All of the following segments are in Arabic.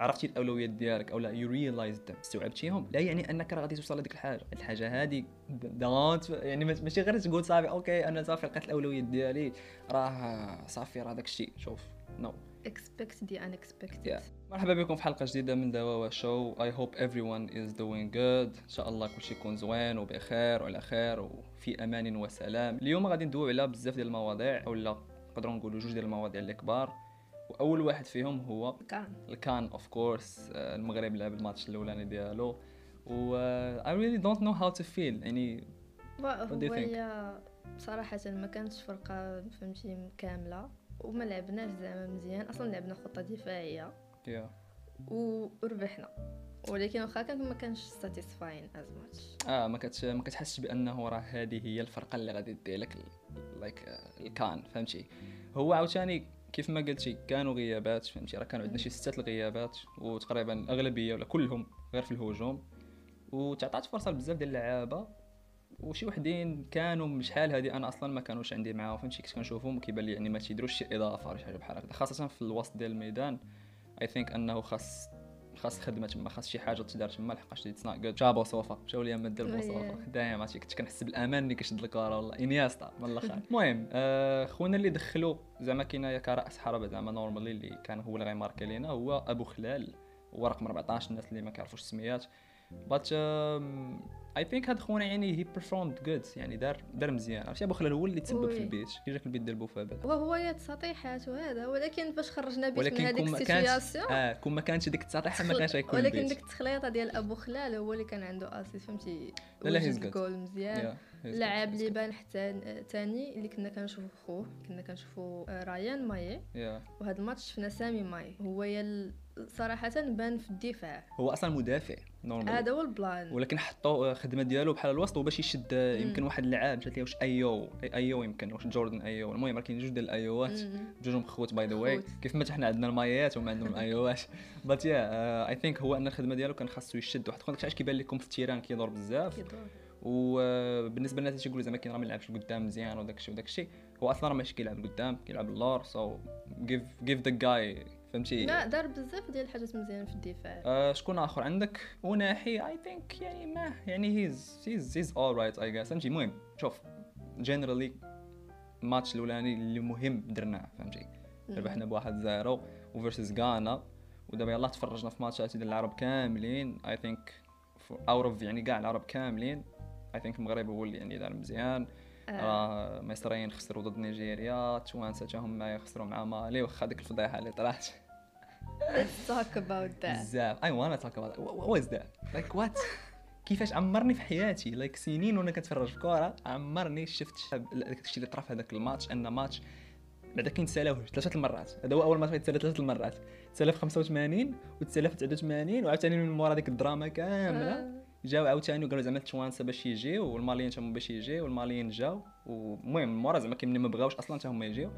عرفتي الأولويات ديالك أو لا you realize استوعبتيهم؟ لا يعني أنك راه غادي توصل لديك الحاجة الحاجة هذه don't يعني ماشي غير تقول صافي okay أنا صافي لقيت الأولويات ديالي راه صافي راه داك الشيء شوف no no. expect the unexpected. Yeah. مرحبا بكم في حلقة جديدة من ثواوا show I hope everyone is doing good. إن شاء الله كلشي يكون زوين وبخير وعلى خير وفي أمان وسلام. اليوم غادي ندويو على بزاف ديال المواضيع اولا نقدروا نقولوا جوج ديال المواضيع اللي كبار وأول واحد فيهم هو كان. الكان of course المغرب لعب الماتش الاولاني ديالو. و I really don't know how to feel يعني هو بصراحة ما كانتش فرقة فهمتي كاملة. وما لعبناش زعما مزيان أصلا لعبنا خطة دفاعية. Yeah. وربحنا. ولكن واخا كان ما كانش satisfying as much آه ما كتش ما كتحسش بأنه راه هذه هي الفرقة اللي غادي دير لك لايك الكان فهمتي. هو عاوتاني كيف ما قلتي كانوا غيابات فهمتي؟ راه كانوا عندنا شي سته الغيابات وتقريبا الاغلبيه ولا كلهم غير في الهجوم. وتعطات فرصة لبزاف ديال اللعابة. وشي وحدين كانوا شحال هادي أنا أصلا ما كانوش عندي معاهم فهمتي؟ كنت كنشوفهم كيبان لي يعني ما تيديروش شي إضافة ولا شي حاجة بحال هكذا خاصة في الوسط ديال الميدان. اي ثينك أنه خاص خاص خدمه تما خاص شي حاجة تدار تما لحقاش اتس نوت جود جابو صوفا. مشاو ليا ما دير Yeah. بوصوفا دايما عرفتي كنت كنحس بالأمان ملي كنشد الكره والله. إنياستا من الأخر. المهم آه، خونا اللي دخلوا زعما كاين كرأس حربة زعما نورمالي اللي كان هو اللي غيماركي لينا هو أبو خلال هو رقم 14 الناس اللي ما كيعرفوش السميات. but I think هاد خونا يعني he performed good يعني دار دار مزيان. عرفتي؟ أبو خلال هو اللي تسبب في. البيت. كي جاك البيت ديال بوفابات وهو yeah تسطيحات وهذا. ولكن باش خرجنا بيت من هذيك ال situation آه كون ما كانش ديك التساطيحة ما كانش غيكون ولكن ديك التخليطة ديال أبو خلال هو اللي كان عنده assist فهمتي؟ لا لا، good. الجول مزيان. He's اللي. بان حتى ثاني اللي كنا كنشوفو خوه. كنا كنشوفو آه، رايان ماي. وهذا الماتش شفنا سامي ماي هو yeah صراحة بان في الدفاع. هو أصلا مدافع normal هذا هو البلان. ولكن حطوا الخدمه ديالو بحال الوسط وباش يشد يمكن واحد اللاعب جات ليه واش أيو أيو يمكن واش جوردن أيو. المهم راه كاين جوج ديال الأيوات. مم. جوجهم خوت by the way. كيف ما حنا عندنا المايات وما عندهم الأيوات. but yeah I think هو أن الخدمة ديالو كان خاصو يشد واحد خونا علاش كيبان لكم في ال terrain كيدور بزاف. وبالنسبه للناس اللي تيقولوا زعما كاين راه ما يلعبش لقدام مزيان وداك الشيء وداك الشيء هو أصلا راه ماشي كيلعب لقدام كيلعب اللور so give give the guy فهمتي؟ لا دار بزاف ديال الحاجات مزيان في الدفاع آه شكون آخر؟ عندك وناحي I think يعني ما يعني he's he's he's alright I guess فهمتي؟ المهم شوف جنرالي الماتش الأولاني اللي مهم درناه فهمتي؟ ربحنا بواحد زيرو و versus غانا ودابا يلاه تفرجنا في ماتشات ديال العرب كاملين. I think out of يعني كاع العرب كاملين I think المغرب هو اللي يعني دار مزيان. راه مصريين خسروا ضد نيجيريا التوانسه تا هما خسروا مع مالي واخا ديك الفضيحة اللي طلعت Let's talk about that. بزاف. I wanna talk about was that like what كيفاش عمرني في حياتي؟ like سنين وأنا كنتفرج في كره عمرني شفت الشيء اللي طرا في هذاك الماتش أن ماتش بعدا كاين تسالاوه ثلاثة المرات. هذا هو أول ماتش غيتسالى ثلاثة المرات. تسالى في 85 وتسالى في 89 وعاوتاني من مورا ديك الدراما كاملة. آه. جاو عاوتاني وقالوا زعما التوانسه باش يجيو والماليين تما باش يجيو والماليين جاو ومهم مورا زعما ملي ما بغاوش أصلا حتى هما يجيو.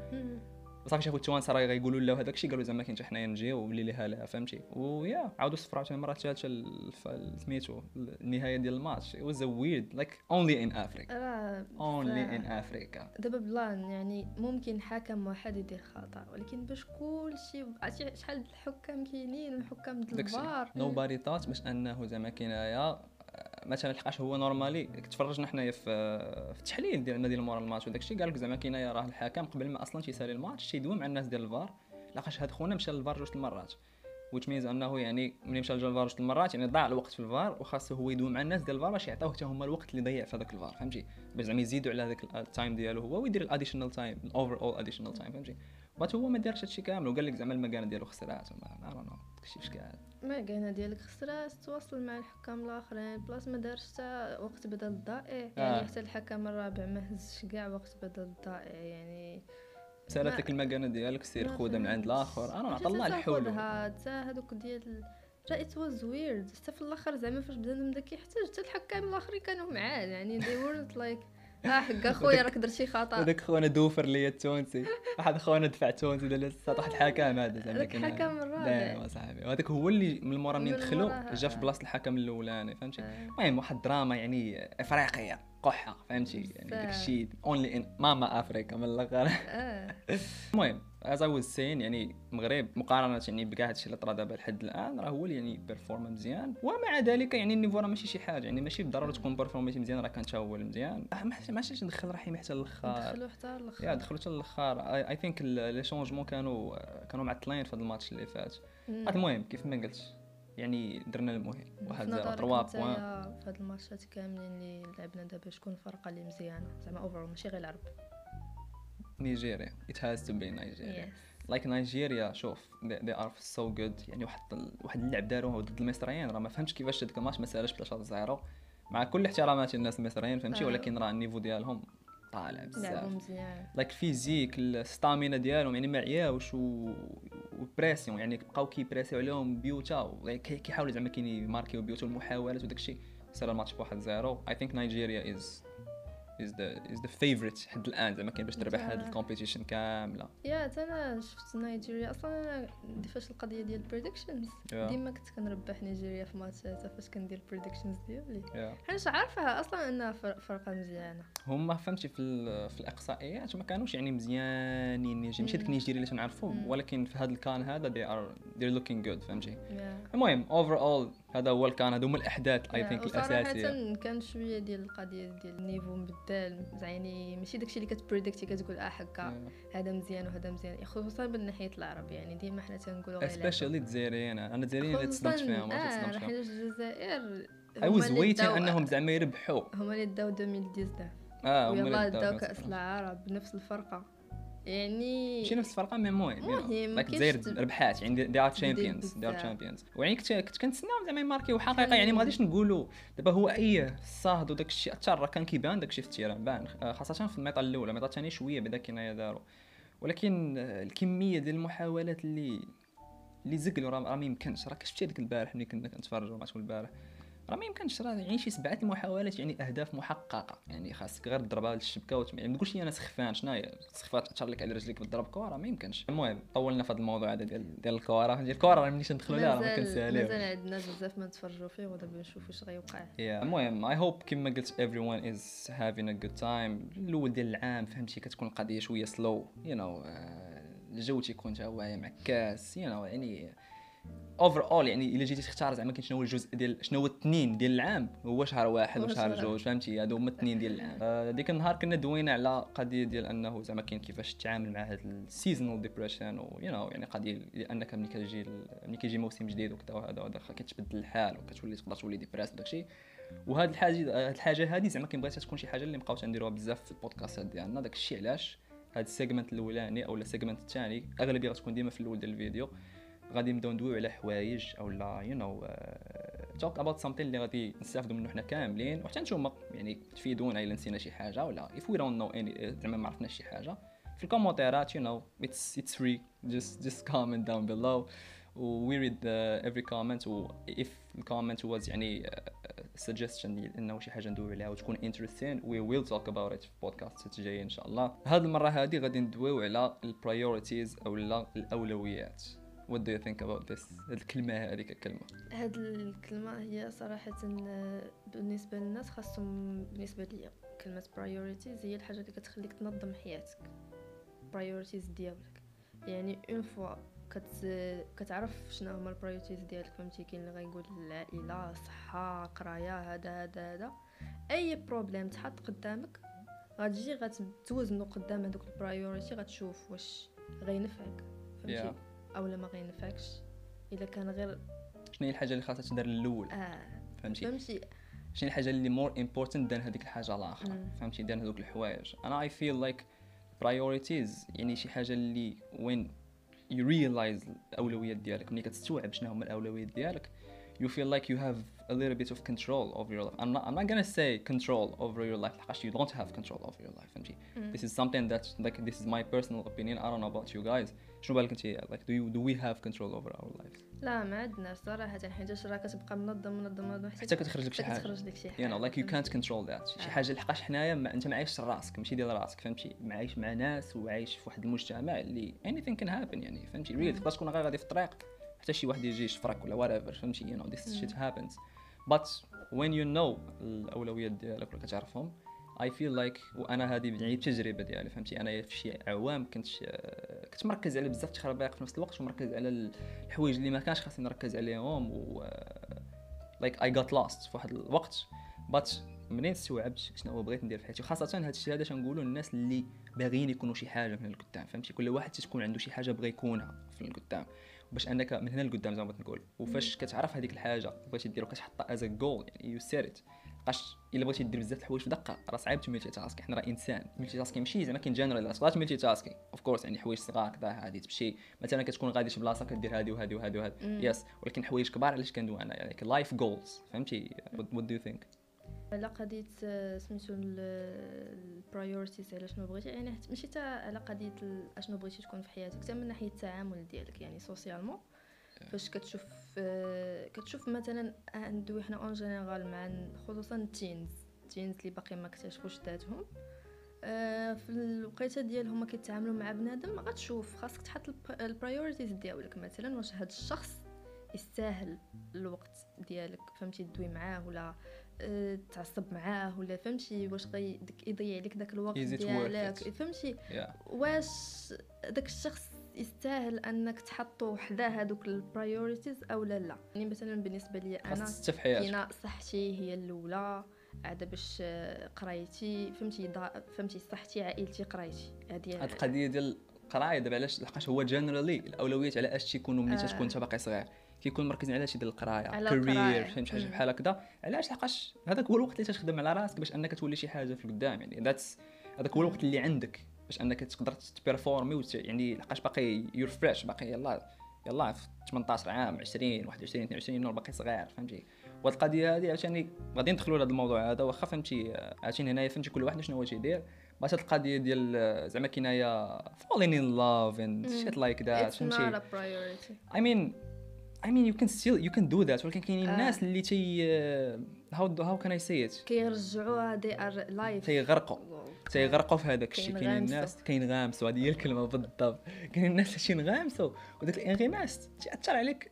مم. وصافي شافوا التوانسه راه غيقولوا لا هذاك الشيء قالوا زعما كاين حنايا نجيو واللي ليها لها فهمتي؟ ويا عاودوا صفروا عاوتاني المره الثالثه سميتو النهاية ديال الماتش it was a weird like only in Africa. only in Africa. دابا بلان يعني ممكن حكم واحد يدير خطأ ولكن باش كلشي عرفتي شحال د الحكام كاينين الحكام د داك الشيء الفار nobody thought باش أنه زعما كنايا مثلا لحقاش هو normalement تفرجنا حنايا في التحليل ديالنا ديال مورا الماتش وداك الشيء قال لك زعما كاينايا راه الحكم قبل ما أصلا تيسالي الماتش تيدوي مع الناس ديال الفار لحقاش هاد خونا مشى للفار جوج المرات. Means أنه يعني ملي مشى للفار جوج المرات يعني ضاع الوقت في الفار وخاصه هو يدوي مع الناس ديال الفار باش يعطيوه حتى هما الوقت اللي ضيع في هذاك الفار فهمتي؟ باش زعما يزيدوا على هذاك ال time ديالو هو ويدير ال additional time ال overall additional time فهمتي؟ but هو ما دارش هادشي كامل وقال لك زعما المكانة ديالو خسرات mais non داكشي فاش كاع ما كان ديالك خسرات تواصل مع الحكام الآخرين بلاص ما دارش حتى وقت بدل الضائع. يعني آه. حتى الحكم الرابع ما هزش كاع وقت بدل الضائع يعني سالت ما- لك المكانه ديالك سير خذها من عند. الآخر. أنا نعطي الله تاخدها، حتى هادوك ديال راه it was weird حتى في الآخر زعما فاش بدا نبدا كيحتاج حتى الحكام الآخرين كانوا معاه. يعني they weren't like آه حق اخويا راك درتي خطأ. هذاك خونا دوفر ليا التونسي واحد خونا دفع تونسي دار واحد الحكم هذا زعما كان الحكم الرابع. صاحبي. وهذاك هو اللي من المورا منين من دخلوا. جا في بلاصة الحكم الأولاني فهمتي آه. المهم واحد دراما يعني إفريقية. قحة فهمتي؟ يعني بزاف. داكشي اونلي ان ماما افريكا من الأخر. آه. المهم از اي واز سين يعني المغرب مقارنة يعني بكاع هادشي اللي طرا دابا لحد الآن راه هو اللي يعني بيرفورما مزيان. ومع ذلك يعني النيفو راه ماشي شي حاجة يعني ماشي بالضروره تكون بيرفورميتي مزيان راه كان هو المزيان آه، ما عرفتش ندخل رحيم حتى الآخر دخلوا حتى الآخر yeah دخلوا حتى الآخر I think les changements كانوا كانوا معطلين في هذا الماتش اللي فات. المهم كيف ما قلت يعني درنا المهم. واحد في زيرو نظرك 3 points. في هاد الماتشات كاملين اللي لعبنا دابا؟ شكون الفرقة اللي مزيانة؟ زعما overall ماشي غير العرب. نيجيريا it has to be نيجيريا. like نيجيريا شوف they, they are so good. يعني واحد واحد اللعب داروه ضد المصريين راه ما فهمتش كيفاش هذاك الماتش ما سالش 3 0 مع كل احتراماتي للناس المصريين فهمتي. ولكن راه ال niveau ديالهم طالع بزاف like physique ال stamina ديالهم يعني ما عياوش و pression يعني بقاو كيبريسيو عليهم بيوتا كيحاولوا زعما كاين يماركيو بيوتا والمحاولات وداك الشيء سال الماتش بواحد زيرو. I think نيجيريا is is the is the favorite حد الآن زعما كاين باش تربح هاد. ال competition كاملة yeah تا أنا شفت نيجيريا أصلا أنا فاش القضية ديال ال predictions Yeah. ديما كنت كنربح نيجيريا في ماتشات فاش كندير ال predictions ديالي yeah. حيت عارفة أصلا أنها فر- فرقة مزيانة هما فهمتي في في الإقصائيات ما كانوش يعني مزيانين نيجي ماشي داك مم. نيجيري اللي تنعرفو. ولكن في هذا الكان هذا they are they're looking good فهمتي. المهم overall هذا هو الكان هذا هما الأحداث I think الأساسية. كان شوية ديال القضية ديال ال niveau مبدل يعني ماشي داكشي اللي كت predicti كتقول آه هكا هذا مزيان وهذا مزيان. خصوصا من ناحية العرب يعني ديما حنا تنقولوا غير specially الجزائريين. أنا الجزائريين اللي تصدمت فيهم ما آه حيت الجزائر I was waiting أنهم زعما يربحوا. هما اللي داو 2019 آه هما اللي داو داو كأس العرب بنفس الفرقة. يعني ماشي نفس الفرقة mais المهم المهم، كاينش الجزائر ربحات يعني they are champions they are. champions ويعني كنت كنت كنتسناهم زعما يماركيو حقيقه يعني ما غاديش نقولوا دابا هو أي صاهد وداك الشيء. حتى راه كان كيبان داك الشيء في ال terrain بان آه، خاصة في ال mi-temps الأولى ال mi-temps الثانية شوية بدا كنايا داروا. ولكن آه، الكمية ديال المحاولات اللي اللي زقلوا راه ما يمكنش. راه شفتي هذيك البارح ملي كنا كنتفرجوا الماتش البارح؟ راه ما يمكنش راه يعني شي سبعة المحاولات يعني أهداف محققة. يعني خاصك غير تضربها للشبكه وتم... يعني ما تقولش لي أنا سخفان شناهي سخفات تشر لك على رجليك بالضرب كره ما يمكنش. المهم طولنا في هذا الموضوع هذا ديال ديال الكره ديال الكره راه ملي ندخلوا لها راه ما كنساليوش مازال عندنا بزاف ما نتفرجوا فيه ودابا نشوفوا اش غيوقع. المهم I hope كما قلت everyone is having a good time. الأول ديال العام فهمتي كتكون القضية شوية slow you know الجو تيكون تا هو معكاس. you know يعني overall يعني إلا جيتي تختار زعما كاين شنو هو الجزء ديال شنو هو الاثنين ديال العام؟ هو شهر واحد وشهر شهر. جوج فهمتي؟ هادو هما الاثنين ديال العام. آه، ديك النهار كنا دوينا على قضية ديال أنه زعما كاين كيفاش تتعامل مع هاد ال seasonal depression و you know يعني قضية لأنك ملي كتجي ملي كيجي موسم جديد وكذا وهذا وهذا كتبدل الحال وكتولي تقدر تولي depressed وداكشي. وهاد الحاجة هاد الحاجة هادي زعما كنبغيها تكون شي حاجة اللي بقاو تنديروها بزاف في ال podcastات ديالنا. داك الشيء علاش؟ هاد ال segment الأولاني أو ال segment الثاني أغلبية غتكون ديما في الأول ديال الفيديو. غادي نبداو ندويو على حوايج أو لا you know talk about something اللي غادي نستافدوا منه حنا كاملين وحتى نتوما يعني تفيدونا إلا نسينا شي حاجة ولا if we don't know any زعما ما عرفناش شي حاجة. في ال commentairات you know it's it's free. Just just comment down below. و we read uh, every comment. و the comment was يعني suggestion ديال إنه شي حاجة ندويو عليها وتكون interesting we will talk about it في بودكاست الجاي إن شاء الله. هاد المرة هادي غادي ندويو على ال priorities أو لا الأولويات. What do you think about this? هاد الكلمة هذيك الكلمة. هاد الكلمة هي صراحة آه، بالنسبة للناس خاصهم بالنسبة ليا كلمة priorities هي الحاجة اللي كتخليك تنظم حياتك priorities ديالك. يعني une fois كت كتعرف شنو هما ال priorities ديالك فهمتي؟ كاين اللي غيقول العائلة صحة قراية هذا هذا هذا. أي problème تحط قدامك غتجي غتوزنو قدام هذوك ال priorities غتشوف واش غينفعك فهمتي؟ Yeah. اولا ما غينفعكش. الا كان غير شنو هي الحاجة اللي خاصها تدار الأول؟ آه فهمتي؟ فهمتي. شنو الحاجة اللي more important than هذيك الحاجة الاخرى. فهمتي؟ than هذوك الحوايج. أنا I feel like priorities يعني شي حاجة اللي when you realize الأولويات ديالك ملي كتستوعب شنو هما الأولويات ديالك you feel like you have a little bit of control over your life I'm not, I'm not gonna say control over your life لحقاش you don't have control over your life فهمتي مم. this is something that like this is my personal opinion I don't know about you guys شنو بالك انت like do you do we have control over our lives لا ما عندناش صراحه حيت راه كتبقى منظم منظم منظم حتى كتخرج لك شي حتى حاجه كتخرج لك شي you حاجه know like you can't فهمتي؟ control that شي آه. حاجه لحقاش حنايا ما انت ما عايش راسك ماشي ديال راسك فهمتي ما عايش مع ناس وعايش في واحد المجتمع اللي anything can happen يعني فهمتي ريل تقدر تكون غير غادي في الطريق حتى شي واحد يجي يشفرك ولا whatever فهمتي you know this shit happens but when you know الأولويات ديالك ولا كتعرفهم I feel like وأنا هذه يعني التجربه ديالي فهمتي؟ أنا في شي عوام كنت كنت مركز على بزاف التخربيق في نفس الوقت ومركز على الحوايج اللي ما كانش خاصني نركز عليهم و like I got lost في واحد الوقت. بات منين استوعبت شنو بغيت ندير في حياتي؟ خاصه هذا الشيء هذا تنقولوا للناس اللي باغيين يكونوا شي حاجة من القدام فهمتي؟ كل واحد تكون عنده شي حاجة بغى يكونها في القدام. باش أنك من هنا لقدام زعما نقول. وفاش كتعرف هذيك الحاجة بغيتي دير وكتحطها as goal يعني you see it لحقاش إلا بغيتي دير بزاف الحوايج في دقة راه صعيب ت multitask حنا راه إنسان. multitask ماشي زعما كاين جنرال تقدر ت multitask of course يعني حوايج صغار كذا هادي تمشي. مثلا كتكون غادي شي بلاصة كدير هادي وهادي وهادي وهادي. yes ولكن حوايج كبار علاش كندوي أنا؟ يعني life goals فهمتي؟ what do you think على قضيه سميتو ال priorities على شنو بغيتي يعني ماشي حتى على قضية أشنو بغيتي تكون في حياتك حتى من ناحية التعامل ديالك يعني socialement فاش كتشوف كتشوف مثلا ندوي حنا en général مع خصوصا ال teens ال teens اللي باقي ما اكتشفوش ذاتهم. آه، في الوقيتة ديالهم ما كيتعاملوا مع بنادم غتشوف خاصك تحط ال priorities ديالك مثلا واش هذا الشخص يستاهل الوقت ديالك فهمتي تدوي معاه ولا تعصب معاه ولا فهمتي؟ واش يضيع عليك داك الوقت ديالك. فهمتي؟ Yeah. واش داك الشخص يستاهل أنك تحطو حدا هادوك ال priorities أو لا لا؟ يعني مثلا بالنسبة لي أنا كاينة صحتي هي الأولى عاد باش قرايتي فهمتي؟ فهمتي؟ صحتي عائلتي قرايتي. هذه هاد القضية ديال القراية دابا علاش؟ لحقاش هو generally الاولويات على اش تيكونوا ملي تكون انت باقي صغير. كيكون مركزين على شي ديال القراية career فهمت حاجة بحال هكذا؟ علاش لحقاش هذاك هو الوقت اللي تخدم على راسك باش انك تولي شي حاجة في القدام يعني that's هذاك هو الوقت اللي عندك باش انك تقدر تperformي يعني لحقاش باقي you're fresh باقي يلا يلا في 18 عام 20 21 22 باقي صغير فهمتي؟ وهاد القضية هذه عشان غادي ندخلوا لهذا الموضوع هذا واخا فهمتي عشان هنايا فهمتي كل واحد شنو هو تيدير بس هاد القضية ديال زعما كنايا falling in love and shit like that فهمتي؟ I mean I mean you can still you can do that. ولكن كاينين الناس اللي تي هاو هاو كان اي سي ات كيرجعوها دي ار لايف تيغرقوا. تيغرقوا في هذاك الشيء. كاين الناس كاين غامسوا هذه هي الكلمة بالضبط. كاين الناس اللي تينغامسوا. وداك الانغماس تاثر عليك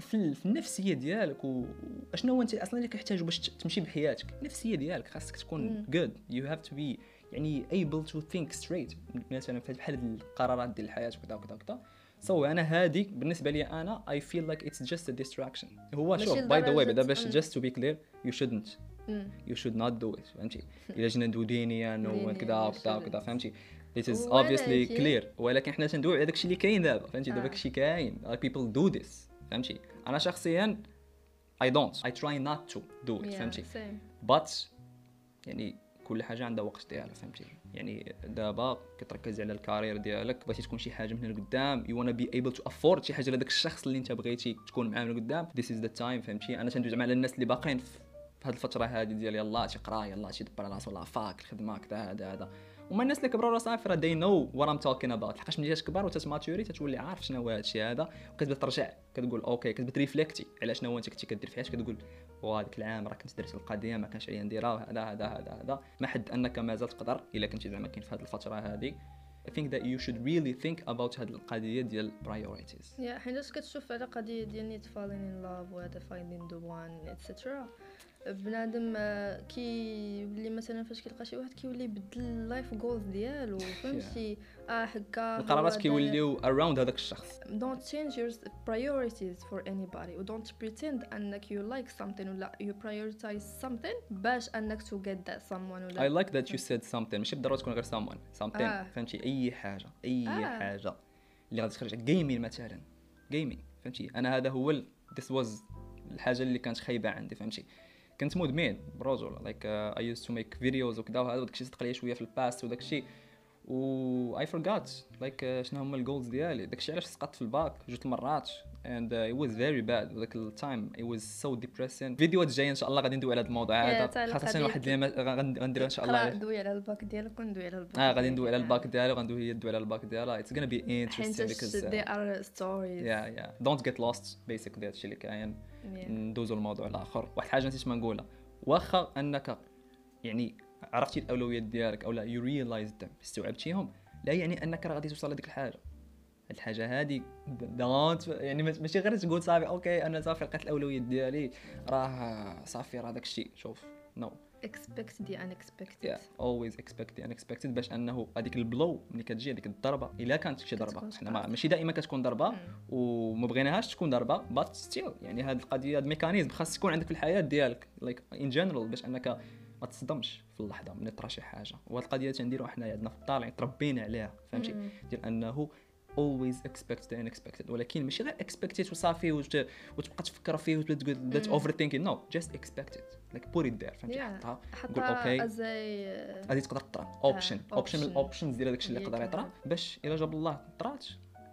في, في النفسية ديالك. وأشنو هو أنت أصلا اللي كيحتاجو باش تمشي بحياتك؟ النفسية ديالك. خاصك تكون good you have to be يعني able to think straight. مثلا بحال القرارات ديال الحياة وكذا وكذا وكذا. so أنا هذه بالنسبة لي أنا I feel like it's just a distraction هو شوف by the way بعدا باش just to be clear you shouldn't you should not do it فهمتي؟ الا جينا ندويو دينيا وكذا وكذا وكذا فهمتي؟ This is obviously clear. ولكن حنا تندوي على داكشي اللي كاين دابا فهمتي؟ دابا داكشي كاين. People do this فهمتي؟ أنا شخصيا I don't. I try not to do it فهمتي؟ but يعني كل حاجة عندها وقت ديالها فهمتي؟ يعني دابا كتركز على ال career ديالك بغيتي تكون شي حاجة من لقدام you wanna be able to afford شي حاجة لهذاك الشخص اللي انت بغيتي تكون معاه من لقدام this is the time فهمتي؟ أنا تندوي زعما على الناس اللي باقيين في هذه الفترة هذه ديال يلاه تقرا يلاه تدبر راسو ولا فاك الخدمة كذا هذا هذا. وما الناس اللي كبروا صافي راه they know what I'm talking about لحقاش ملي تكبر وتتماتوري تتولي عارف شنو هو هذا الشيء هذا. وكتبدا ترجع كتقول okay كتبدا تريفليكتي على شنو أنت كنتي كدير في حياتك؟ كتقول وهذاك العام راه كنت درت القضية ما كانش عليا نديرها هذا هذا هذا هذا. ما حد أنك مازال تقدر إلا كنتي زعما كاين في هذه الفترة هذه I think that you should really think about هاد القضية ديال priorities. Yeah, حيناش كتشوف على قضية ديال need falling in love وهذا finding the one etc. بنادم آه، كيولي مثلا فاش كيلقى شي واحد كيولي يبدل ال life goals ديالو فهمتي؟ آه هكا القرارات كيوليو around هذاك الشخص. Don't change your priorities for anybody و don't pretend أنك you like something ولا you prioritize something باش أنك to get that someone ولا I like that you said something ماشي بالضرورة تكون غير someone something آه. فهمتي؟ أي حاجة أي آه. حاجة اللي غادي تخرج. gaming مثلا. gaming فهمتي؟ أنا هذا هو this was الحاجة اللي كانت خايبة عندي فهمتي؟ كنت مدمن برجل like I used to make videos وكذا وهذا وداكشي صدق ليا شوية في ال past وداكشي و I forgot like شنو هما ال goals ديالي. داكشي علاش سقطت في الباك جوج المرات. And uh, it was very bad ذاك ال time it was so depressing. فيديوهات جاية إن شاء الله غادي ندوي على هذا الموضوع. هذا خاصه واحد غندير إن شاء الله ندوي على الباك ديالك وندوي على الباك آه غادي ندوي على الباك ديالي وغندوي هي تدوي على الباك ديالها. Gonna be interesting because uh, they are stories. Yeah yeah. Don't get lost basically هادشي اللي كاين. ندوزو الموضوع الآخر واحد الحاجة نسيت ما نقولها. واخا أنك يعني عرفتي الأولويات ديالك أو لا you realize استوعبتيهم لا يعني أنك راه غادي توصل لديك الحاجة الحاجة هذه don't يعني ماشي غير تقول صافي okay أنا صافي لقيت الأولويات ديالي راه صافي راه داك الشيء شوف no no. expect the unexpected always expect the unexpected باش أنه هذيك ال blow ملي كتجي هذيك الضربة إلا كانت شي ضربة حنا. ماشي دائما كتكون ضربة. وما بغيناهاش تكون ضربة but still يعني هذه القضية هذا ال mechanism خاص تكون عندك في الحياة ديالك like in general باش أنك ما تصدمش في اللحظة ملي طرا شي حاجة. وهاد القضية تنديروها حنا عندنا في الدار يعني تربينا عليها فهمتي. ديال أنه always expect the unexpected. ولكن ماشي غير expect it وصافي وت- وتبقى تفكر فيه وتبدأ تقول that مم. overthinking. No just expect it like put it there فهمتي. حطها قول okay هذه تقدر تطرا option option من. ال options ديال داكشي اللي يقدر يطرأ. باش إلا جاب الله طرات.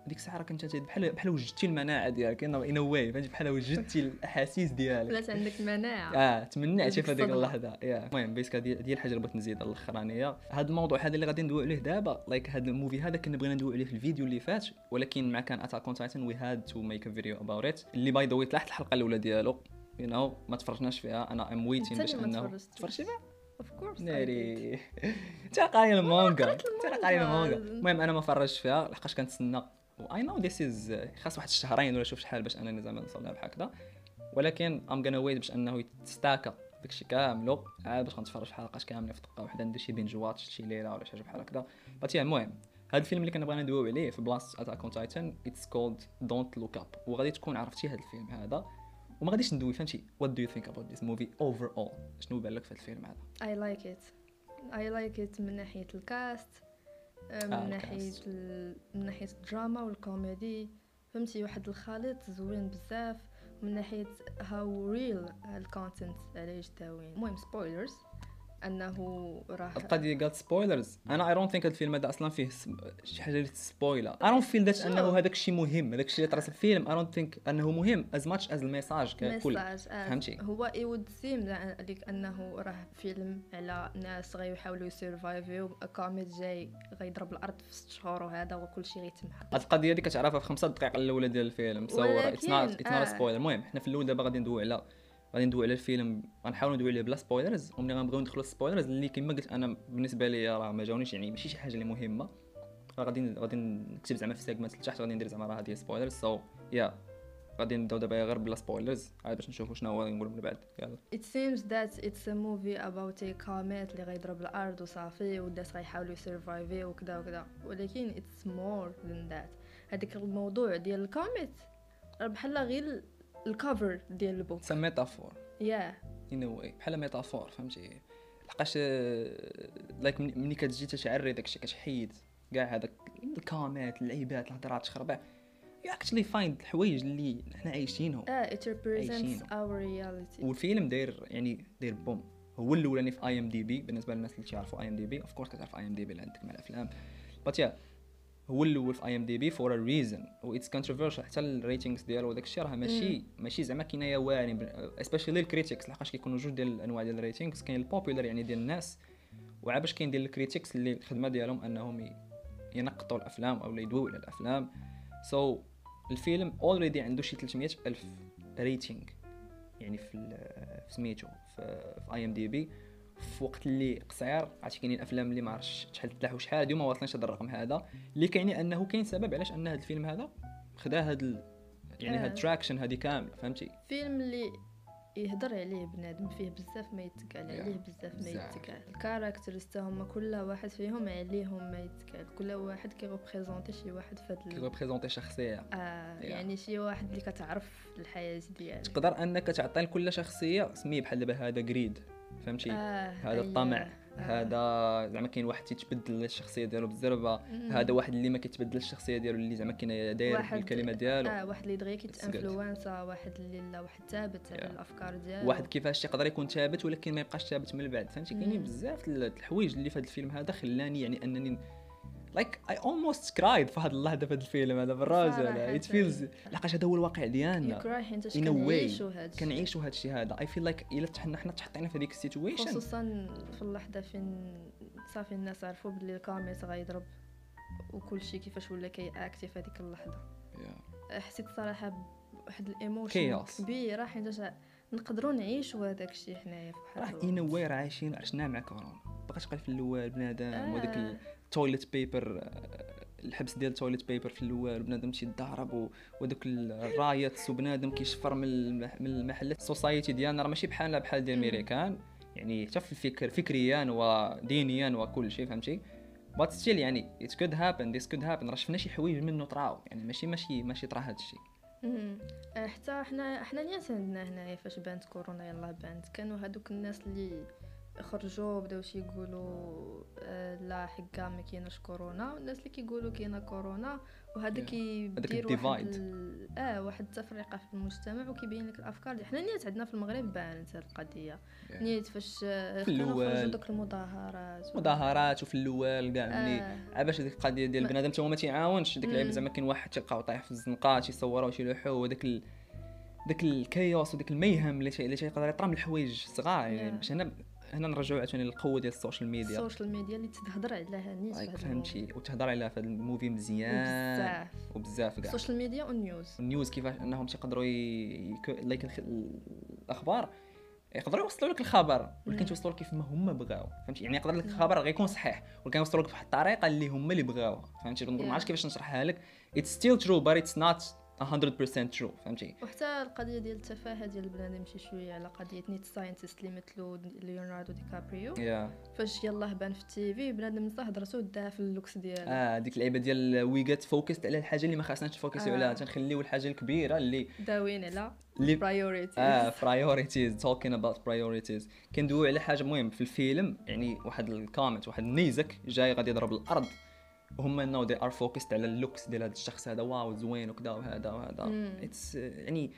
ديك الساعة راك انت بحال بحال وجدتي المناعة ديالك in a way فهمتي؟ بحال وجدتي الأحاسيس ديالك. ولات عندك مناعة. آه تمنعتي في هذيك. اللحظة. yeah المهم basically هذه هذه الحاجة اللي بغيت نزيدها الأخرانية. هذا الموضوع هذا اللي غادي ندويو عليه دابا like هذا ال movie هذا كنا بغينا ندويو عليه في الفيديو اللي فات ولكن مع كان Attack on Titan we had to make a video about it اللي by the way طلعت الحلقة الأولى ديالو you know ما تفرجناش فيها. أنا I'm waiting باش انه. تفرجتي فيها of course ناري. انت قاري المانجا. قريت انت قاري. المانجا. المهم أنا ما فرجتش فيها لحقاش كنتسنى. I know this is خاص واحد الشهرين ولا شوف شحال باش أنني زعما نوصل بحال هكذا. ولكن I'm gonna wait باش أنه يتستاكا داكشي كاملو. عاد باش غنتفرج في حلقات كامله في دقة واحدة ندير شي binge watch شي ليلة ولا شي حاجة بحال هكذا. but المهم هذا الفيلم اللي كنا بغينا ندويو عليه في بلاصه Attack on Titan it's called Don't Look Up وغادي تكون عرفتي هذا الفيلم هذا. وما غاديش ندوي فهمتي. what do you think about this movie overall شنو بان لك في هذا الفيلم هذا؟ I like it I like it من ناحية ال cast من آه، ناحية. ال... من ناحية الدراما والكوميدي فهمتي واحد الخليط زوين بزاف. من ناحية how real ال content عليه داوين المهم spoilers أنه راح القضية قالت spoilers أنا I don't think هذا الفيلم هذا أصلا فيه شي حاجة اللي spoiler I don't feel that أنه هذاك الشيء مهم هذاك الشيء اللي طرا في الفيلم I don't think أنه مهم as much as ال message ككل آه. فهمتي؟ هو it would seem عليك أنه راه فيلم على ناس غيحاولوا يسيرفايفيو comet جاي غيضرب الأرض في ست شهور وهذا وكل شيء غيتمحى هاد القضية هذه كتعرفها في خمسة دقائق الأولى ديال الفيلم so it's not it's not. spoiler المهم حنا في الأول دابا غادي ندوي على غادي ندوي على الفيلم غنحاولوا ندوي عليه بلا spoilers وملي غنبغيو ندخلوا ال spoilers اللي كما قلت أنا بالنسبة لي راه ما جاونيش يعني ماشي شي حاجة اللي مهمة. راه غادي غادي نكتب زعما في segment لتحت غادي ندير زعما راه هذه spoilers so yeah غادي نبداو دابا غير بلا spoilers عاد باش نشوفوا شنو هو نقولوا من بعد. يلا. It seems that it's a movie about a comet اللي غيضرب الأرض وصافي والناس غيحاولوا يسرفايفي وكذا وكذا ولكن it's more than that. هذاك الموضوع ديال ال comet بحال غير الكفر ديال ال book it's metaphor yeah in a way بحال metaphor فهمتي؟ لحقاش like ملي كتجي تشعري داكشي كتحيد كاع هذاك ال comet اللعيبات الهضرات تخربع you actually find الحوايج اللي حنا عايشينهم. آه represents عايشينه. our reality. والفيلم داير يعني داير boom. هو الأولاني في IMDb بالنسبة للناس اللي تعرفوا IMDb of course كتعرف IMDb اللي عندك مع الأفلام. but yeah هو الأول في IMDb for a reason و it's controversial حتى ال ratings ديالو وداك الشيء راه ماشي ماشي زعما كناية واعرين. especially ال critics لحقاش كيكونوا جوج ديال الأنواع ديال ال ratings كاين ال popular يعني ديال الناس. وعا باش كاين ديال ال critics اللي الخدمة ديالهم أنهم ينقطوا الأفلام أو يدويو على الأفلام. so, الفيلم already عنده شي 300 ألف rating يعني في سميتو في IMDb في وقت اللي قصير عرفتي كاينين أفلام اللي ما عرفتش شحال تلاح وشحال هادي وما واصلينش هذا الرقم هذا اللي كيعني أنه كاين سبب علاش أن هذا الفيلم هذا خدا هاد ال... يعني آه. هاد ال traction هادي كاملة فهمتي فيلم اللي يهضر عليه بنادم فيه بزاف ما يتقال. عليه بزاف ما. يتقال ال characters تا هما كل واحد فيهم عليهم ما يتقال كل واحد كي représenter شي واحد في هاد ال- كي représenter شخصية آه Yeah. يعني شي واحد اللي كتعرف الحياة ديالك تقدر أنك تعطي لكل شخصية سميه بحال دابا هذا greed فهمتي آه هذا أيوة. الطمع آه. هذا زعما كاين واحد تيتبدل الشخصية ديالو بالزربه. هذا واحد اللي ما كيتبدلش الشخصية ديالو اللي زعما كاين داير واحد- بالكلمة ديالو آه واحد اللي دغيا. كيت influença واحد اللي لا واحد ثابت على Yeah. الأفكار ديالو واحد كيفاش يقدر يكون ثابت ولكن ما يبقاش ثابت من بعد فهمتي كاينين. بزاف الحوايج اللي في هذا الفيلم هذا خلاني يعني أنني like I almost cried في هذه اللحظه في هذا الفيلم هذا بالراجل صراحة. it feels لحقاش هذا هو الواقع ديالنا ي cry حيت In a way. كنعيشو هاد كنعيشوا هذا الشيء هذا I feel like إلا حنا حنا تحطينا في هذيك ال situation خصوصا في اللحظة فين صافي الناس عرفوا بلي الكاميرا غيضرب وكل شيء كيفاش ولا كي acti في هذيك اللحظة حسيت صراحة بواحد ال emotion Chaos. كبيره حيت نقدروا نعيشوا هذاك الشيء حنايا في راه بحال ان واي راه عايشين عشنا مع كورونا بقاش قال في الأول بنادم آه. وذاك ال toilet paper الحبس ديال ال toilet paper في الأول بنادم تيضارب ودوك ال riots وبنادم كيشفر من من المحلات ال society ديالنا راه ماشي بحالنا بحال ديال مم. الميريكان يعني حتى في الفكر فكريا ودينيا وكل شيء فهمتي؟ but still يعني it could happen this could happen راه شفنا شي حوايج منه طراو. يعني ماشي ماشي ماشي طرا هذا الشيء. آه، حتى حنا حنا نيات عندنا هنايا فاش بانت كورونا يلاه بانت. كانوا هادوك الناس اللي خرجوا بداو شي يقولوا آه لا حكا ما كايناش كورونا والناس اللي كيقولوا كاينة كورونا وهذا. كيدير واحد. ال- آه واحد التفرقة في المجتمع وكيبين لك الأفكار اللي حنا نيات عندنا في المغرب بانت هاد القضية Yeah. نيات فاش آه، في خرجوا. دوك المظاهرات و- مظاهرات وفي الأول كاع ملي آه. عا باش هذيك القضية ديال بنادم تا هو ما تيعاونش ديك اللعيبة مم. زعما كاين واحد تيلقاو طايح في الزنقه تيصوروه تيلوحوه وداك ال... داك ال chaos وداك ال mayhem اللي تي... اللي تيقدر يطرا من الحوايج صغار يعني Yeah. باش هنا هنا نرجعوا عاوتاني للقوة ديال ال social media. ال social ميديا اللي تهضر عليها نيت فهمتي. وتهضر عليها في هذا ال movie مزيان. بزاف وبزاف كاع. ال social media وال news ال news. كيفاش انهم تيقدروا. like. الأخبار يقدروا يوصلوا لك الخبر ولكن. توصلوا لك كيف ما هما بغاو. فهمتي؟ يعني يقدر لك الخبر غيكون صحيح ولكن يوصلوا لك بواحد الطريقة اللي هما اللي بغاوها. فهمتي؟ ما. عرفتش كيفاش نشرحها لك. it's still true but it's not 100% true فهمتي؟ وحتى القضية ديال التفاهة ديال البنادم شي شوية على قضية نيت scientist اللي مثلو ليوناردو دي كابريو. يا فاش يلاه بان في ال TV بنادم نصح هضرتو داها في ال looks ديالو. آه ديك اللعيبة ديال we get focused على الحاجة اللي ما خاصناش ن focusيو آه. عليها تنخليو الحاجة الكبيرة اللي داوين على اللي priority آه priorities talking about priorities كندويو على حاجة مهم في الفيلم يعني واحد ال comet واحد النيزك جاي غادي يضرب الأرض. وهما no they are focused على ال looks ديال هذا الشخص هذا. wow زوين وكذا وهذا وهذا. it's يعني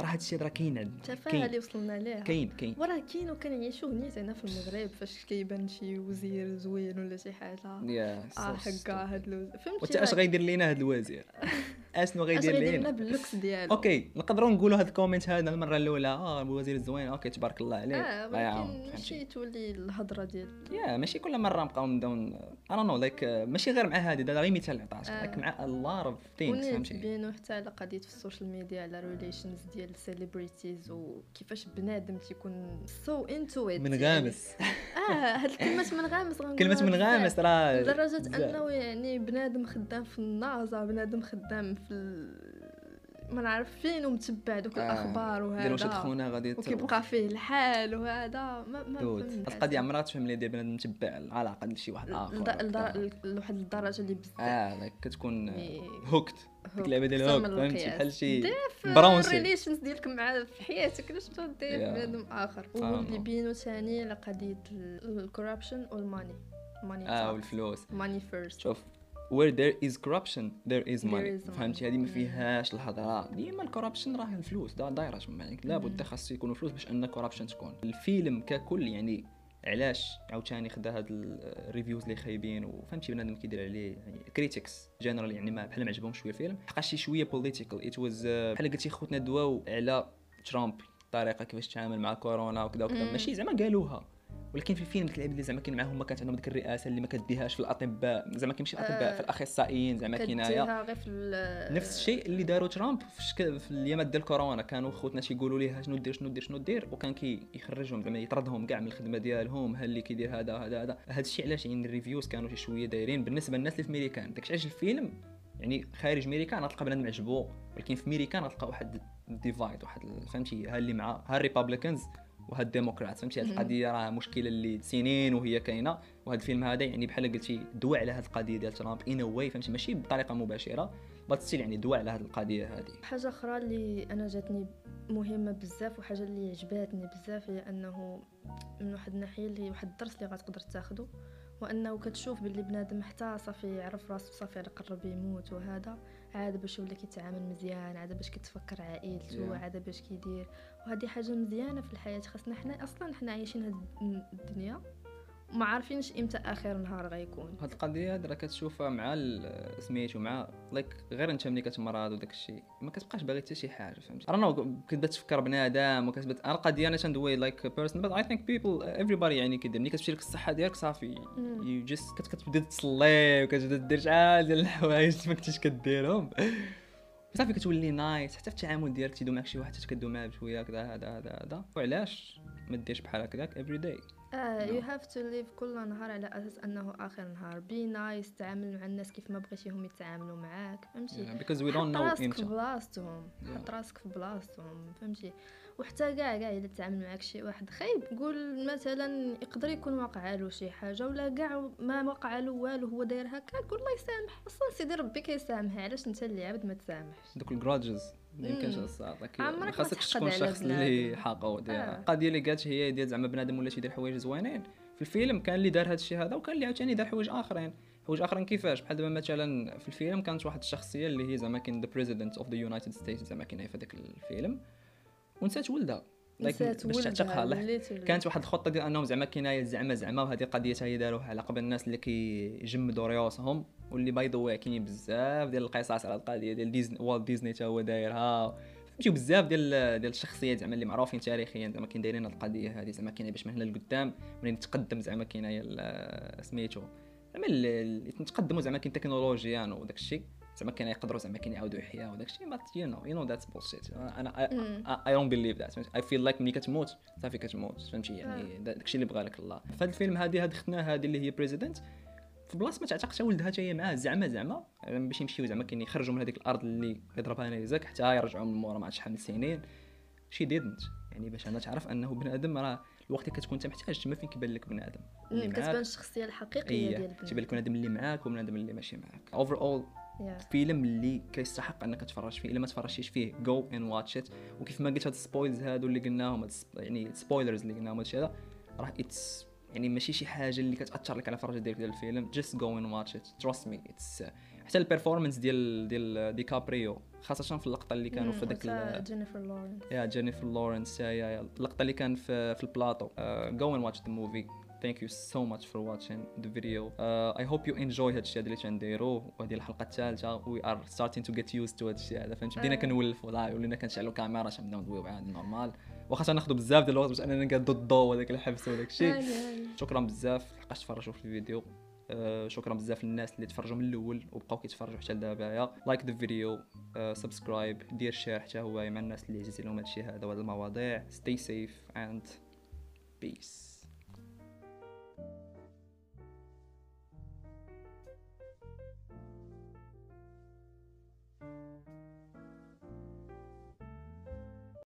راه هذا الشيء راه كاين عندنا. التفاهه اللي وصلنا ليها كاين كاين. وراه كاين وكنعيشوه نيت هنا في المغرب فاش كيبان شي وزير زوين ولا شي حاجة. yeah آه حكا هاد looks فهمتي وانت اش غيدير لينا هذا الوزير؟ اشنو اش غيدير لنا لينا بال looks ديالو. okay نقدروا نقولوا هذا ال comment هذا المرة الأولى. آه الوزير الزوين okay تبارك الله عليه. آه يعاون ولكن ماشي تولي الهضرة ديال يا ماشي كل مرة نبقاو نبداو أنا no like ماشي غير مع هذه هذا غير مثال عطاتك آه. like مع a lot of things فهمتي. بينو حتى على قضيه في ال social media على relations ديال ال celebrities وكيفاش بنادم تيكون so into it منغامس آه هاد الكلمة منغامس كلمه. منغامس راه لدرجة. أنه يعني بنادم خدام في النازا بنادم خدام في. ما نعرف فين ومتبع دوك آه، الاخبار دير واش وهذا تخونا غادي وكيبقى فيه الحال وهذا ما ما. هاد القضية عمرها تفهم لي بنادم متبع العلاقه ديال شي واحد اخر لواحد الدرجه اللي بزاف آه كتكون hooked ديك اللعبه ديال hook فهمتي. بحال شي برونسي. ال relations ديالك مع في حياتك علاش تبغي دير. بنادم اخر واللي no. بينو ثاني على قضيه ال corruption وال money money آه والفلوس money first شوف where there is corruption there is money. فهمتي. هذه ما. فيهاش الهضره ديما ال corruption راه الفلوس دا دايرة تما يعني لابد خاص يكونوا فلوس باش أن ال corruption تكون. الفيلم ككل يعني علاش عاوتاني خدا هاد ال reviews اللي خايبين وفهمتي بنادم كيدير عليه يعني critics general يعني ما بحال ما عجبهم شوية الفيلم. حقاش شي شوية political it was بحال قلتي خوتنا دواو على ترامب الطريقة كيفاش تعامل مع كورونا وكذا وكذا. مم. ماشي زعما قالوها. ولكن في الفيلم اللعيبه اللي زعما كاين معاهم ما كانت عندهم ديك الرئاسة اللي ما كديهاش في الأطباء. زعما كيمشي الأطباء آه. في الأخصائيين زعما كنايه غير في نفس الشيء اللي داروا ترامب في, شك... في الايامات ديال كورونا كانوا خوتنا تيقولوا ليه شنو دير شنو دير شنو دير؟ وكان كي يخرجهم زعما يطردهم كاع من الخدمة ديالهم. ها اللي كيدير هذا هذا هذا. هذا الشيء علاش يعني ال reviews كانوا شي شوية دايرين. بالنسبة للناس اللي في ميريكان داكشي علاش الفيلم يعني خارج ميريكان غتلقى بنادم عجبو ولكن في ميريكان غتلقى واحد ال divide واحد فهمتي؟ ها اللي مع ها ال Republicans وها الديموقراط فهمتي هاد. القضية راه مشكلة اللي سنين وهي كاينة وهذا الفيلم هذا يعني بحال قلتي دوا على هاد القضية ديال ترامب in a way فهمتي؟ ماشي بطريقة مباشرة بس يعني دوا على هاد القضية هذه. حاجة أخرى اللي أنا جاتني مهمة بزاف وحاجة اللي عجباتني بزاف هي أنه من واحد الناحية اللي واحد الدرس اللي غتقدر تاخده وأنه كتشوف باللي بنادم حتى صافي يعرف راسو صافي على قرب يموت وهذا. عاد باش ولا كيتعامل مزيان عاد باش كيتفكر عائلته Yeah. عاد باش كيدير وهذه حاجة مزيانة في الحياة خاصنا حنا أصلا حنا عايشين هاد الدنيا وما عارفينش إمتى آخر نهار غيكون. هاد القضية هاد راه كتشوفها مع سميتو مع like غير أنت ملي كتمرض وداك الشيء. ما كتبقاش باغي حتى شي حاجة فهمتي؟ رانا كتبدا تفكر بنادم وكتبدا أنا القضية أنا تندوي like person بس I think people everybody يعني كيدير. ملي كتمشي لك الصحة ديالك صافي. you just كتبدا تصلي وكتبدا دير شحال ديال الحوايج ما كنتيش كديرهم. صافي كتولي nice حتى في التعامل ديالك تيدوم معك شي واحد حتى كدوم معاه بشوية كذا هذا هذا هذا. وعلاش؟ ما ديرش بحال هكاك every day. you have to live كل نهار على أساس أنه آخر نهار. be nice تعامل مع الناس كيف ما بغيتيهم يتعاملوا معاك فهمتي؟ We don't know حط راسك في بلاصتهم. حط راسك في بلاصتهم فهمتي؟ وحتى كاع كاع إلا تعامل معاك شي واحد خايب قول مثلا يقدر يكون وقع له شي حاجة ولا كاع ما وقع له والو هو داير هكا قول الله يسامح أصلا سيدي ربي كيسامح علاش أنت اللي عبد ما تسامحش؟ دوك الجراجز ما يمكنش عمرك ما ما خاصكش تكون شخص اللي. حاقه ديال آه. القضية اللي قالت هي ديال زعما بنادم ولا تيدير حوايج زوينين. في الفيلم كان اللي دار هذا الشيء هذا وكان اللي عاوتاني دار حوايج آخرين. حوايج آخرين كيفاش؟ بحال دابا مثلا في الفيلم كانت واحد الشخصية اللي هي زعما كاين the president of the United States زعما كاين في هذاك الفيلم. ونسات ولدها. باش تعتقها. كانت واحد الخطة ديال أنهم زعما كاينة زعما زعما وهذه قضيه هي داروها على قبل الناس اللي كيجمدوا ريوسهم واللي by the way كاينين بزاف ديال القصص على القضية ديال ديزني والت ديزني تا هو دايرها فهمتي؟ بزاف ديال ديال الشخصيات زعما اللي معروفين تاريخيا زعما كاين دايرين هاد القضية هذه زعما كاينة باش من هنا لقدام منين تقدم زعما كاينة سميتو. زعما ال- اللي نتقدموا زعما كاين تكنولوجيا وداك الشيء زعما كاين يقدروا زعما كاين يعاودوا يحياو وداك الشيء but you know you know that's bullshit أنا. I don't believe that I feel like ملي كتموت صافي كتموت. فهمتي؟ يعني داك الشيء اللي بغى لك الله. هذا الفيلم هذه هذه اختنا هذه اللي هي president في بلاصة ما تعتقش ولدها حتى هي معاه زعما زعما. باش يمشيو زعما كاين يخرجوا من هذيك الأرض اللي يضربها نيزك حتى يرجعوا من مورا ما شحال من سنين she didn't. يعني باش أنا تعرف أنه بنادم راه الوقت اللي كتكون انت محتاج تما فين كيبان لك بنادم. كتبان الشخصية الحقيقية إيه، ديال تيبان لك بنادم. اللي معاك وبنادم اللي ماشي معاك. overall Yeah. فيلم اللي كيستحق أنك تفرج فيه إلا ما تفرجتيش فيه go and watch it وكيف ما قلت هاد ال spoils هادو اللي قلناهم يعني spoilers اللي قلناهم هادشي هذا راه it's يعني ماشي شي حاجة اللي كتأثر لك على الفرجه ديالك ديال الفيلم. just go and watch it trust me it's حتى ال performance ديال ديال ديكابريو خاصة في اللقطة اللي كانوا في داك جينيفر لورنس يا جينيفر لورنس يا يا اللقطة اللي كان في في البلاطو. go and watch the movie thank you so much for watching the video. Uh, I hope you enjoy هادشي هذا اللي تنديرو. وهذه الحلقة الثالثه we are starting to get used to هادشي هذا. فهمت؟ بدينا آه. كنولفوا لا ولينا كنشعلوا كاميرا باش نبداو ندويو عادي normal واخا تناخذوا بزاف ديال الوقت باش اننا نقادو الضوء وهذاك الحبس وداك الشيء شكرا بزاف لحقاش تفرجوا في الفيديو. آه، شكرا بزاف للناس اللي تفرجوا من الأول وبقاو كيتفرجوا حتى لدابا like the video subscribe دير share حتى هو مع الناس اللي عزيز لهم هادشي هذا وهاد المواضيع. Stay safe and peace.